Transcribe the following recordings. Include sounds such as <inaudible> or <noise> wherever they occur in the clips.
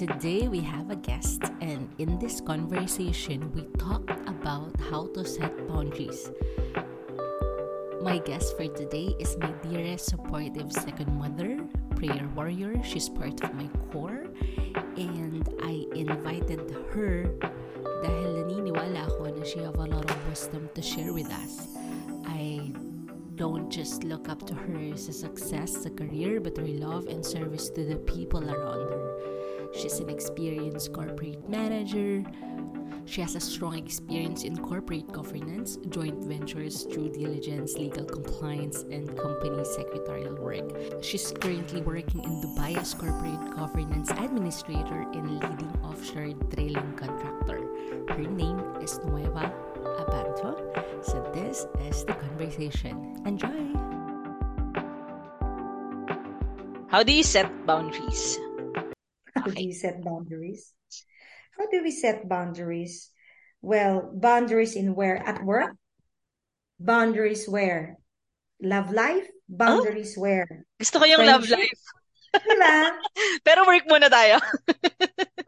today we have a guest, and in this conversation, we talk about how to set boundaries. My guest for today is my dearest supportive second mother, prayer warrior. She's part of my core, and I invited her dahil naniniwala ako na she have a lot of wisdom to share with us. I don't just look up to her as a success, a career, but her love and service to the people around her. She's an experienced corporate manager. She has a strong experience in corporate governance, joint ventures, due diligence, legal compliance, and company secretarial work. She's currently working in Dubai as corporate governance administrator and leading offshore drilling contractor. Her name is Nueva Abanto. So this is the conversation. Enjoy! How do you set boundaries? How do you set boundaries? How do we set boundaries? Well, boundaries in where? At work? Boundaries where? Love life? Boundaries where? Gusto ko yung love life. <laughs> Diba? <laughs> Pero work muna tayo. <laughs>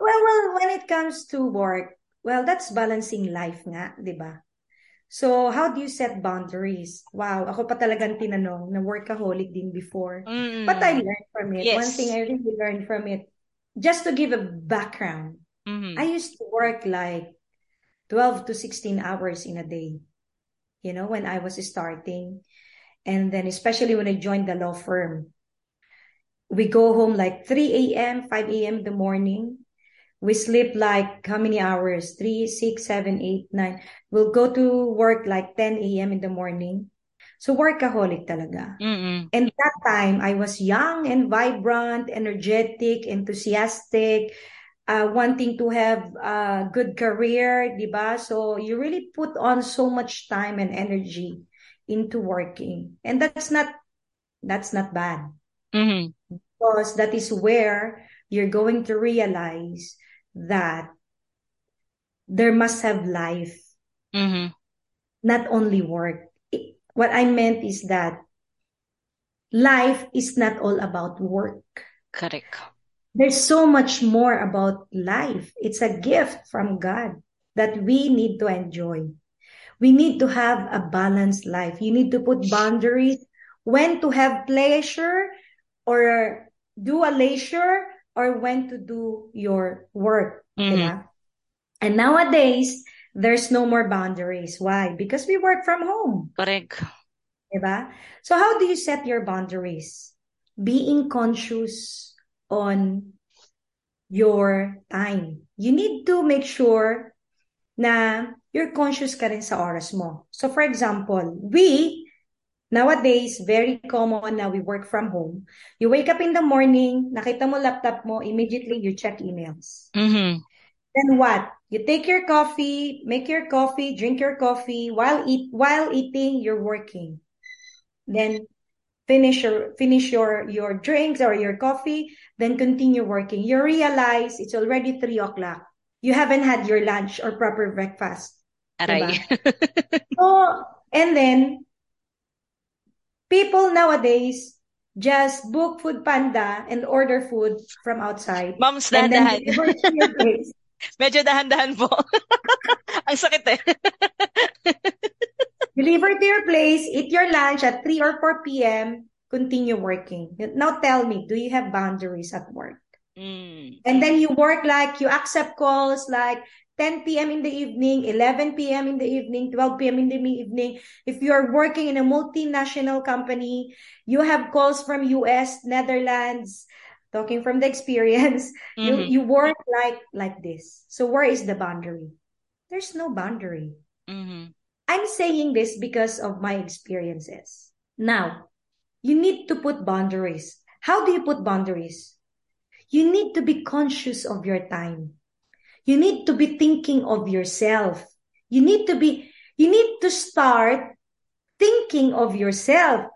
Well, well, when it comes to work, well, that's balancing life nga, di ba? So, how do you set boundaries? Wow, ako pa talagang tinanong na workaholic din before. Mm. But I learned from it. One thing I really learned from it, just to give a background, Mhm. I used to work like 12 to 16 hours in a day, you know, when I was starting. And then, especially when I joined the law firm, we go home like 3 a.m., 5 a.m. in the morning. We sleep like how many hours? 3, 6, 7, 8, 9. We'll go to work like 10 a.m. in the morning. So, workaholic talaga. Mm-mm. And that time, I was young and vibrant, energetic, enthusiastic, uh, wanting to have a good career, di ba? So you really put on so much time and energy into working. And that's not, that's not bad Mhm. because that is where you're going to realize that there must have life, Mhm. not only work. What I meant is that life is not all about work. Correct. There's so much more about life. It's a gift from God that we need to enjoy. We need to have a balanced life. You need to put boundaries when to have pleasure or do a leisure or when to do your work. Mhm. diba? And nowadays, there's no more boundaries. Why? Because we work from home. Correct. Diba? So how do you set your boundaries? Being conscious on your time. You need to make sure na you're conscious ka rin sa oras mo. So for example, we nowadays very common na we work from home. You wake up in the morning, nakita mo laptop mo, immediately you check emails. Mhm. Then what? You take your coffee, make your coffee, drink your coffee while eat while eating, you're working. Then finish your finish your your drinks or your coffee, then continue working. You realize it's already three o'clock. You haven't had your lunch or proper breakfast. Aray. <laughs> So and then people nowadays just book Food Panda and order food from outside. Moms, And then deliver to your <laughs> place. <laughs> Medyo dahan-dahan po. <laughs> Ang sakit eh. <laughs> Deliver to your place, eat your lunch at 3 or 4 p.m., continue working. Now tell me, do you have boundaries at work? Mm. And then you work like you accept calls like 10 p.m. in the evening, 11 p.m. in the evening, 12 p.m. in the evening. If you are working in a multinational company, you have calls from US, Netherlands, talking from the experience. <laughs> You Mhm. you work like like this. So where is the boundary? There's no boundary. Mhm. I'm saying this because of my experiences. Now, you need to put boundaries. How do you put boundaries? You need to be conscious of your time. You need to be thinking of yourself. You need to be, you need to start thinking of yourself.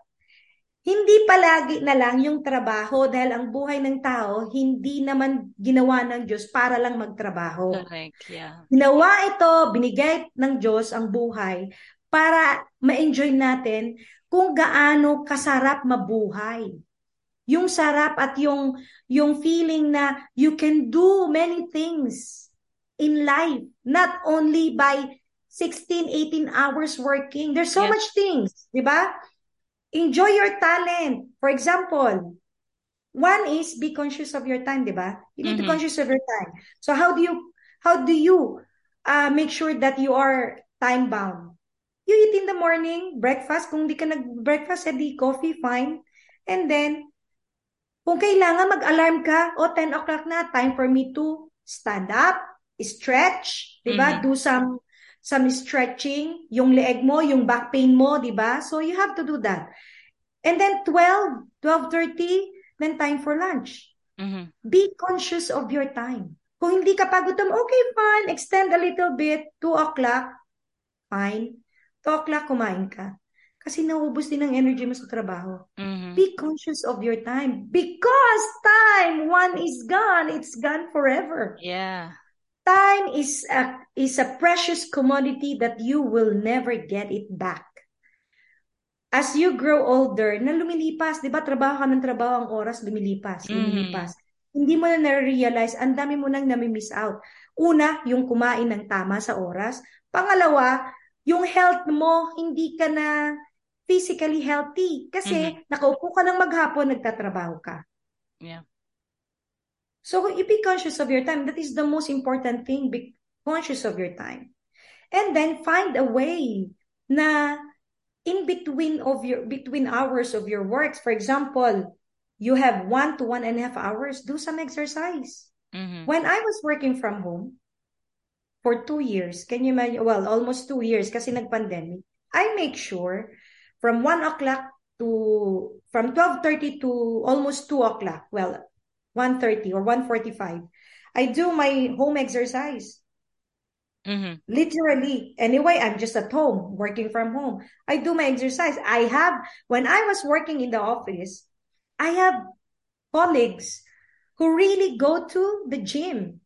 Hindi palagi na lang yung trabaho dahil ang buhay ng tao hindi naman ginawa ng Diyos para lang magtrabaho. Correct. Yeah. Ginawa ito, binigay ng Diyos ang buhay para ma-enjoy natin kung gaano kasarap mabuhay. Yung sarap at yung, yung feeling na you can do many things in life, not only by 16, 18 hours working. There's so Yeah. much things, di ba? Enjoy your talent. For example, one is be conscious of your time, di ba? You need to Mhm. conscious of your time. So how do you how do you uh, make sure that you are time bound? You eat in the morning, breakfast. Kung di ka nag-breakfast, edi coffee, fine. And then, kung kailangan mag-alarm ka, o 10 o'clock na, time for me to stand up, stretch, di ba? Mhm. Do some some stretching, yung leeg mo, yung back pain mo, di ba? So you have to do that. And then 12, 12.30, then time for lunch. Mhm. Be conscious of your time. Kung hindi ka pa gutom, okay, fine, extend a little bit, 2 o'clock, fine. 2 o'clock, kumain ka. Kasi naubos din ang energy mo sa trabaho. Mhm. Be conscious of your time. Because time, one is gone, it's gone forever. Yeah. Time is a, is a precious commodity that you will never get it back. As you grow older, na lumilipas, di ba? Trabaho ka ng trabaho, ang oras lumilipas, Mhm. lumilipas. Hindi mo na na-realize, ang dami mo nang nami-miss out. Una, yung kumain ng tama sa oras. Pangalawa, yung health mo, hindi ka na physically healthy. Kasi nakaupo ka lang maghapon, nagtatrabaho ka. Yeah. So you be conscious of your time. That is the most important thing. Be conscious of your time. And then find a way na in between of your between hours of your works. For example, you have one to one and a half hours, do some exercise. Mhm. When I was working from home for two years, can you imagine? Well, almost two years kasi nag-pandemic. I make sure from one o'clock to from 12:30 to almost two o'clock. Well, 1:30 or 1:45. I do my home exercise. Mhm. Literally. Anyway, I'm just at home, working from home. I do my exercise. I have, when I was working in the office, I have colleagues who really go to the gym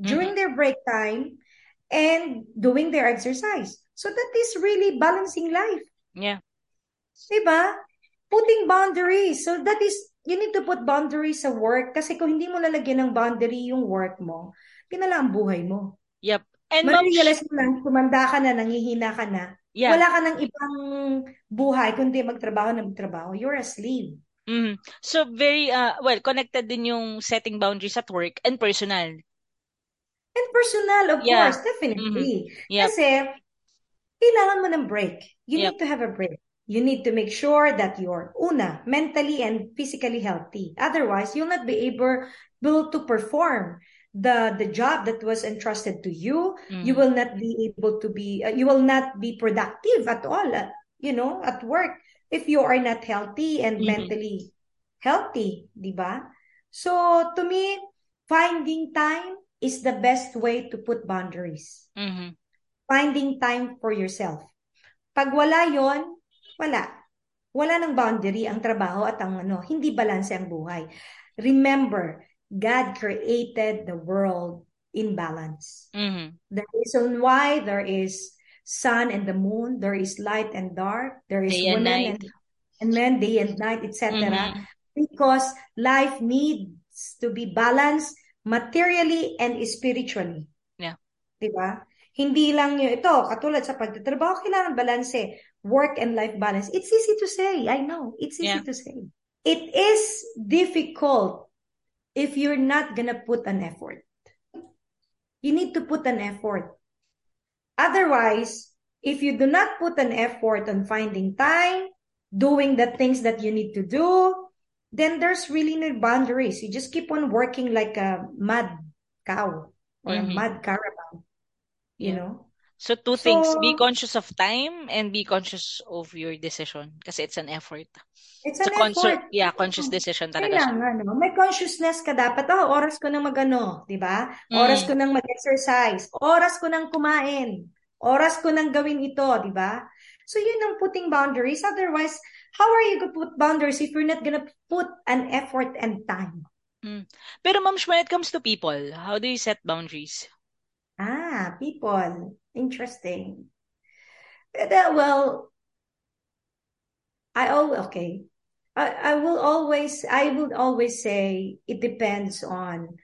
during their break time and doing their exercise. So that is really balancing life. Yeah. Diba? Putting boundaries. So that is, you need to put boundaries sa work kasi kung hindi mo lalagyan ng boundary yung work mo, lang ang buhay mo. Yep. And Marirealize mo lang, tumanda ka na, nangihina ka na, yeah. wala ka ng ibang buhay kundi magtrabaho na magtrabaho. You're a slave. Mhm. So very uh well connected din yung setting boundaries at work and personal. And personal, of Yeah. course, definitely. Yep. Kasi, kailangan mo ng break. You Yep. need to have a break. You need to make sure that you're, una, mentally and physically healthy. Otherwise, you'll not be able, able to perform the the job that was entrusted to you. You Mhm. will not be able to be, uh, you will not be productive at all, uh, you know, at work if you are not healthy and Mhm. mentally healthy, di ba? So, to me, finding time is the best way to put boundaries. Mhm. Finding time for yourself. Pag wala yon, wala. Wala ng boundary ang trabaho at ang ano, hindi balanse ang buhay. Remember, God created the world in balance. Mhm. The reason why there is sun and the moon, there is light and dark, there is Day and women night. and, and men, day and night, etc. Mhm. Because life needs to be balanced materially and spiritually. Yeah. Diba? Hindi lang yung ito, katulad sa pagtatrabaho, kailangan balanse. Work and life balance. It's easy to say. I know. It's easy Yeah. to say. It is difficult if you're not gonna put an effort. You need to put an effort. Otherwise, if you do not put an effort on finding time, doing the things that you need to do, then there's really no boundaries. You just keep on working like a mad cow or a Mhm. mad carabao, you Yeah. know? So two things, be So- conscious of time and be conscious of your decision kasi it's an effort. It's an a conscious, effort. yeah, conscious decision talaga. Kailangan, no? May consciousness ka dapat. Oh, oras ko nang magano, di ba? Oras Mm. ko nang mag-exercise. Oras ko nang kumain. Oras ko nang gawin ito, di ba? So yun ang putting boundaries. Otherwise, how are you going to put boundaries if you're not gonna put an effort and time? Pero ma'am, when it comes to people, how do you set boundaries? Ah, people. Interesting. But, uh, well, I always, okay. I, I will always I would always say it depends on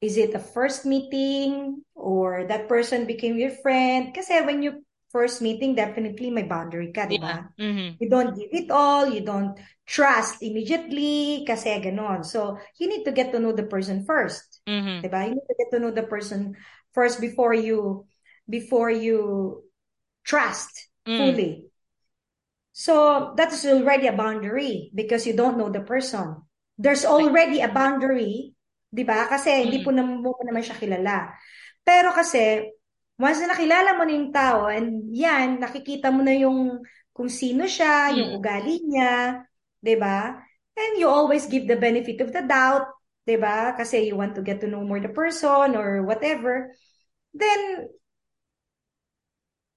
is it a first meeting or that person became your friend? Kasi when you first meeting, definitely may boundary ka, di ba? Yeah. Mm-hmm. You don't give it all, you don't trust immediately, kasi ganon. So, you need to get to know the person first. Mm-hmm. Di ba? You need to get to know the person first before you before you trust Mm. fully. So, that is already a boundary because you don't know the person. There's already a boundary, di ba? Kasi hindi Mm. po naman mo naman siya kilala. Pero kasi, once na nakilala mo na yung tao, and yan, nakikita mo na yung kung sino siya, yung Mm. ugali niya, di ba? And you always give the benefit of the doubt, di ba? Kasi you want to get to know more the person or whatever. Then,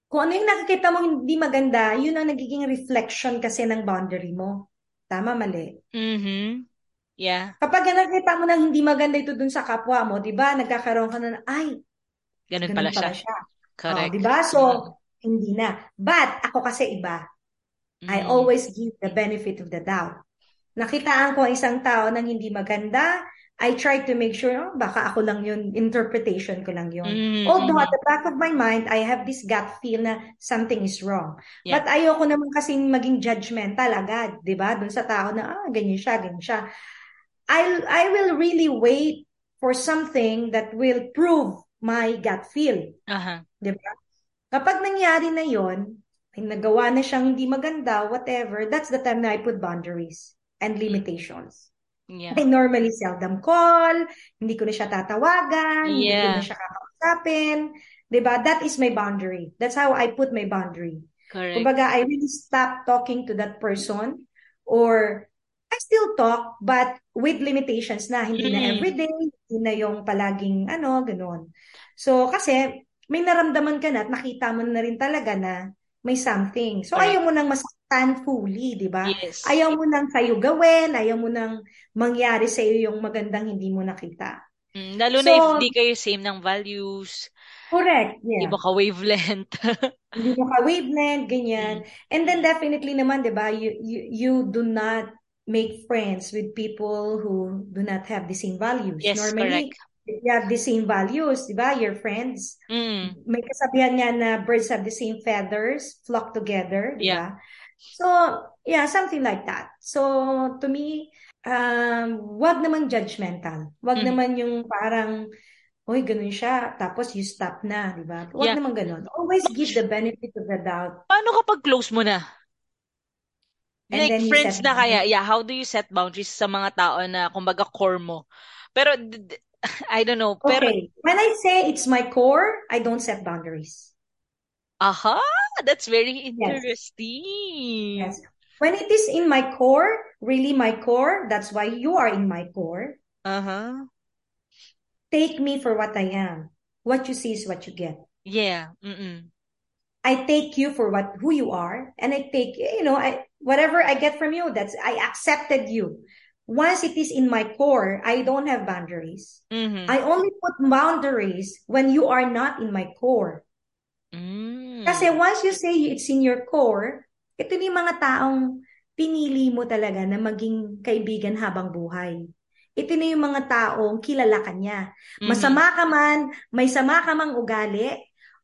kung ano yung nakikita mo hindi maganda, yun ang nagiging reflection kasi ng boundary mo. Tama, mali. Mm-hmm. Yeah. Kapag nakita mo nang hindi maganda ito dun sa kapwa mo, di ba, nagkakaroon ka na, ay, Ganun ganun pala siya. pala siya. Correct. Oh, di ba? So, Mm. hindi na. But, ako kasi iba. I Mm. always give the benefit of the doubt. Nakitaan ko ang isang tao nang hindi maganda, I try to make sure, oh, baka ako lang yun, interpretation ko lang yun. Mm, Although at the back of my mind, I have this gut feel na something is wrong. Yeah. But ayoko naman kasi maging judgmental agad, di ba? Dun sa tao na, ah, ganyan siya, ganyan siya. I, I will really wait for something that will prove my gut feel. Aha. Di ba? Kapag nangyari na yon, nagawa na siyang hindi maganda, whatever, that's the time na I put boundaries and limitations. Yeah. I normally seldom call, hindi ko na siya tatawagan, hindi ko na Yeah. siya kakausapin. Diba? That is my boundary. That's how I put my boundary. Correct. Kumbaga, I really stop talking to that person or I still talk but with limitations na. Hindi na Mm. everyday, hindi na yung palaging ano, ganun. So, kasi may naramdaman ka na at nakita mo na rin talaga na may something. So, ayaw mo nang masaktan fully, di ba? Yes. Ayaw mo nang sa'yo gawin, ayaw mo nang mangyari sa'yo yung magandang hindi mo nakita. Mm, lalo na if So, di kayo same ng values, correct, yeah. ba ka wavelength? <laughs> Hindi mo ka-wavelength, ganyan. Mm. And then definitely naman, di ba, you, you, you do not make friends with people who do not have the same values. Yes, Normally, correct. If you have the same values, di ba, your friends, Mm. may kasabihan nga na birds have the same feathers, flock together, di Yeah. ba? So, yeah, something like that. So, to me, um, wag naman judgmental. Wag Mm. naman yung parang, Uy, ganun siya. Tapos you stop na, di ba? Wag Yeah. naman ganun. Always give the benefit of the doubt. Paano kapag close mo na? And Like friends na kaya, yeah, how do you set boundaries sa mga tao na kumbaga core mo? Pero d- d- <laughs> I don't know, pero Okay. When I say it's my core, I don't set boundaries. aha, that's very Yes. interesting. Yes. When it is in my core, really my core, that's why you are in my core. Uh-huh. Take me for what I am. What you see is what you get. Yeah. Mm-mm. I take you for what who you are, and I take you know I whatever I get from you. That's I accepted you. Once it is in my core, I don't have boundaries. Mhm. I only put boundaries when you are not in my core. Kasi Mm. once you say it's in your core, ito yung mga taong pinili mo talaga na maging kaibigan habang buhay. Ito na yung mga taong kilala ka niya. Mhm. Masama ka man, may sama ka mang ugali,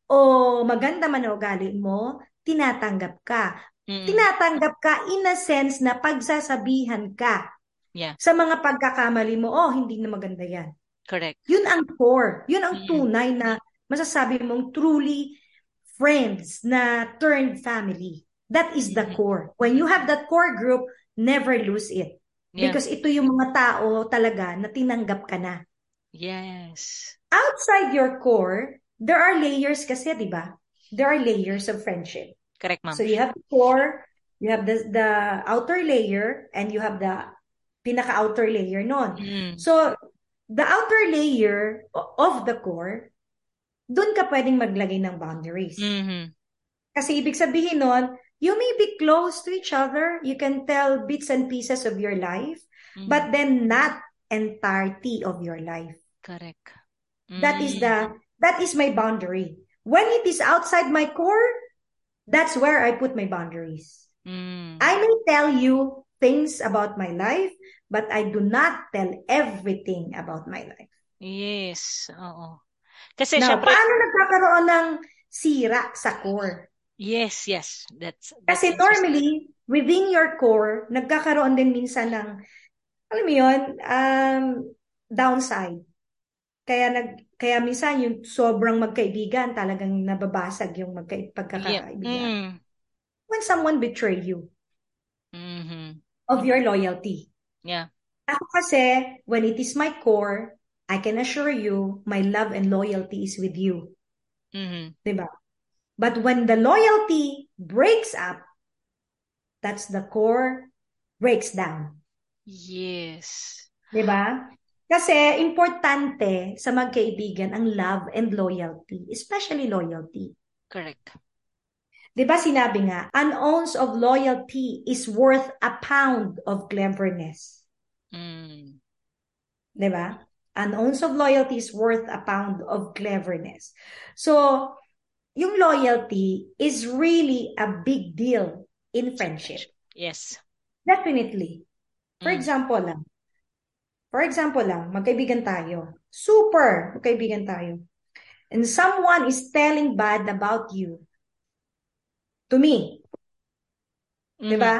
o maganda man ang ugali mo, tinatanggap ka. Mm-mm. Tinatanggap ka in a sense na pagsasabihan ka Yeah, sa mga pagkakamali mo, oh, hindi na maganda yan. correct. Yun ang core. Yun ang Mm. tunay na masasabi mong truly friends na turned family. That is the Mhm. core. When you have that core group, never lose it. Yeah. Because ito yung mga tao talaga na tinanggap ka na. Yes. Outside your core, there are layers kasi, di ba? There are layers of friendship. Correct, ma'am. So you have the core, you have the, the outer layer, and you have the pinaka-outer layer nun. Mm. So, the outer layer of the core, doon ka pwedeng maglagay ng boundaries. Mhm. Kasi ibig sabihin nun, you may be close to each other, you can tell bits and pieces of your life, Mhm. but then not entirety of your life. Correct. That is the that is my boundary. When it is outside my core, that's where I put my boundaries. Mm. I may tell you things about my life, but I do not tell everything about my life. Yes. Oo. Kasi Now, syempre, paano nagkakaroon ng sira sa core? yes, yes. That's, that's Kasi normally, within your core, nagkakaroon din minsan ng, alam mo yun, um, downside. Kaya nag kaya minsan yung sobrang magkaibigan, talagang nababasag yung magka, Yeah. pagkakaibigan. Mm. When someone betray you. Of your loyalty. Yeah. Ako kasi, when it is my core, I can assure you, my love and loyalty is with you. Mhm. Diba? But when the loyalty breaks up, that's the core breaks down. Yes. Diba? Kasi importante sa magkaibigan ang love and loyalty, especially loyalty. Correct. Diba sinabi nga, an ounce of loyalty is worth a pound of cleverness. Mm. Diba? An ounce of loyalty is worth a pound of cleverness. So, yung loyalty is really a big deal in friendship. Yes. Definitely. For Mm. example lang, for example lang, magkaibigan tayo. Super magkaibigan tayo. And someone is telling bad about you to me. Mhm. Diba?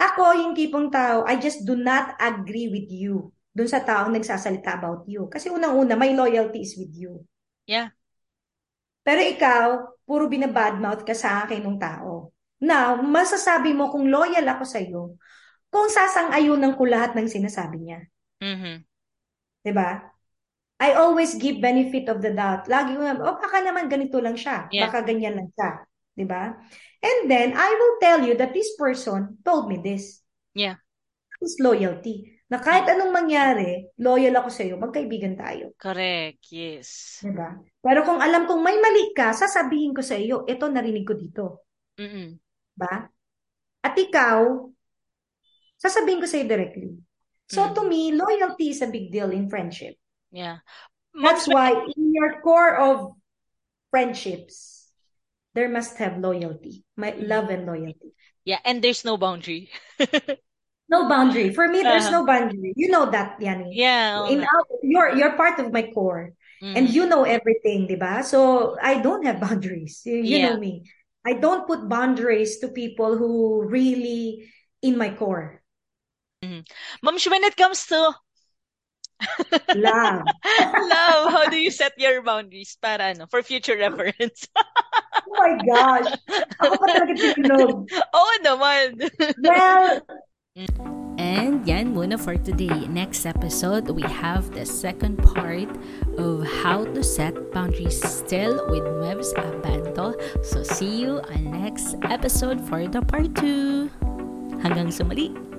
Ako, yung tipong tao, I just do not agree with you dun sa taong nagsasalita about you. Kasi unang-una, my loyalty is with you. Yeah. Pero ikaw, puro binabadmouth ka sa akin ng tao. Now, masasabi mo kung loyal ako sa iyo, kung sasang-ayunan ko lahat ng sinasabi niya. Mhm. 'Di ba? I always give benefit of the doubt. Lagi ko na, oh, baka naman ganito lang siya. Yeah. Baka ganyan lang siya. 'Di ba? And then, I will tell you that this person told me this. Yeah. It's loyalty. Na kahit anong mangyari, loyal ako sa iyo, magkaibigan tayo. Correct. Yes. 'Di ba? Pero kung alam kong may mali ka, sasabihin ko sa iyo, ito narinig ko dito. Mm-mm. ba? At ikaw, sasabihin ko sa'yo directly. So Mm. to me, loyalty is a big deal in friendship. Yeah. That's why in your core of friendships, there must have loyalty, my Mhm. love and loyalty. Yeah, and there's no boundary. <laughs> No boundary. For me, there's Uh-huh. no boundary. You know that, Yani. Yeah. In our, you're you're part of my core, and Mhm. you know everything, di ba? So I don't have <laughs> boundaries. You, you Yeah. know me. I don't put boundaries to people who really in my core. mom when it comes to Love. <laughs> love, how do you set your boundaries para ano, for future reference? Oh my gosh. Ako pa talaga tinunog. Oo naman. Well, And yan muna for today. Next episode, we have the second part of how to set boundaries still with Mevs Abanto. So see you on next episode for the part 2. Hanggang sa muli!